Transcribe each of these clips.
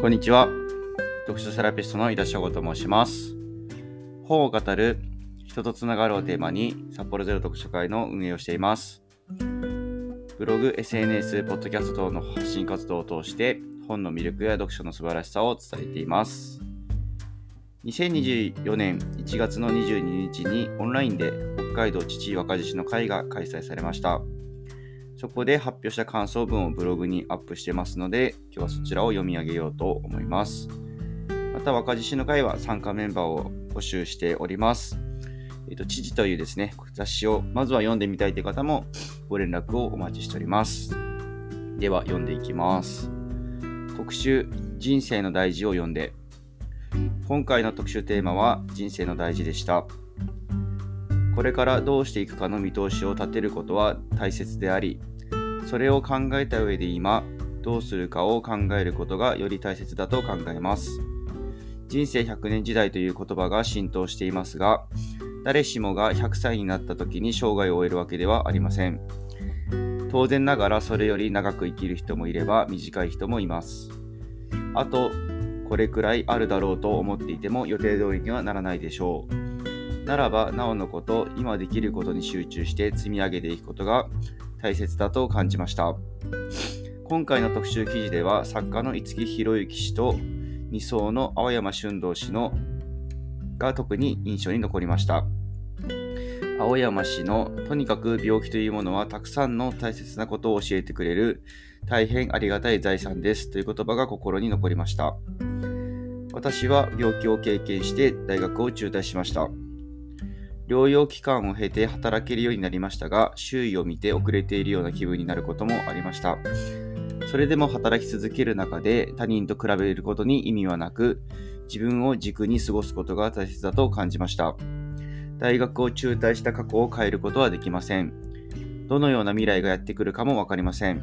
こんにちは。読書セラピストの井田翔吾と申します。本を語る人とつながるをテーマに札幌ゼロ読書会の運営をしています。ブログ、SNS、ポッドキャスト等の発信活動を通して本の魅力や読書の素晴らしさを伝えています。2024年1月の22日にオンラインで北海道父若獅子の会が開催されました。そこで発表した感想文をブログにアップしてますので、今日はそちらを読み上げようと思います。また、若獅子の会は参加メンバーを募集しております。えっ、と、知事というですね、雑誌をまずは読んでみたいという方もご連絡をお待ちしております。では、読んでいきます。特集、人生の大事を読んで。今回の特集テーマは、人生の大事でした。これからどうしていくかの見通しを立てることは大切であり、それを考えた上で今、どうするかを考えることがより大切だと考えます。人生100年時代という言葉が浸透していますが、誰しもが100歳になった時に生涯を終えるわけではありません。当然ながらそれより長く生きる人もいれば短い人もいます。あと、これくらいあるだろうと思っていても予定通りにはならないでしょう。ならば、なおのこと、今できることに集中して積み上げていくことが大切だと感じました。今回の特集記事では、作家の五木ひろゆき氏と二層の青山俊道氏のが特に印象に残りました。青山氏のとにかく病気というものはたくさんの大切なことを教えてくれる大変ありがたい財産ですという言葉が心に残りました。私は病気を経験して大学を中退しました。療養期間を経て働けるようになりましたが、周囲を見て遅れているような気分になることもありました。それでも働き続ける中で他人と比べることに意味はなく、自分を軸に過ごすことが大切だと感じました。大学を中退した過去を変えることはできません。どのような未来がやってくるかもわかりません。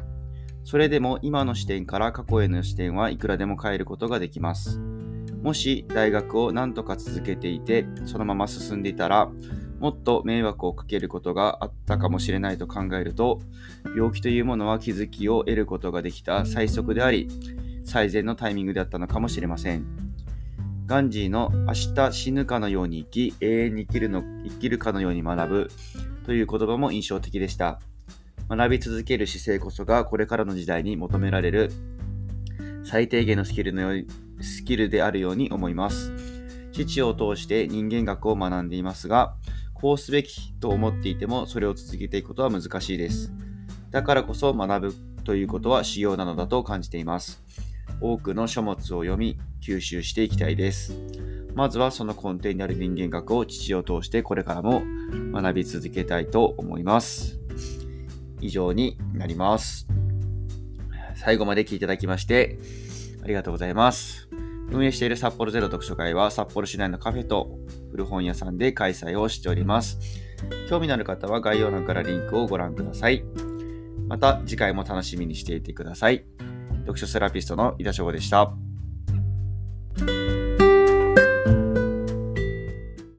それでも今の視点から過去への視点はいくらでも変えることができます。もし大学を何とか続けていて、そのまま進んでいたら、もっと迷惑をかけることがあったかもしれないと考えると、病気というものは気づきを得ることができた最速であり、最善のタイミングであったのかもしれません。ガンジーの明日死ぬかのように生き、永遠に生きるの生きるかのように学ぶという言葉も印象的でした。学び続ける姿勢こそがこれからの時代に求められる最低限のスキルのようスキルであるように思います。父を通して人間学を学んでいますが、こうすべきと思っていてもそれを続けていくことは難しいです。だからこそ学ぶということは修行なのだと感じています。多くの書物を読み、吸収していきたいです。まずはその根底にある人間学を父を通してこれからも学び続けたいと思います。以上になります。最後まで聞いていただきましてありがとうございます。運営している札幌ゼロ読書会は札幌市内のカフェと古本屋さんで開催をしております。興味のある方は概要欄からリンクをご覧ください。また次回も楽しみにしていてください。読書セラピストの井田翔吾でした。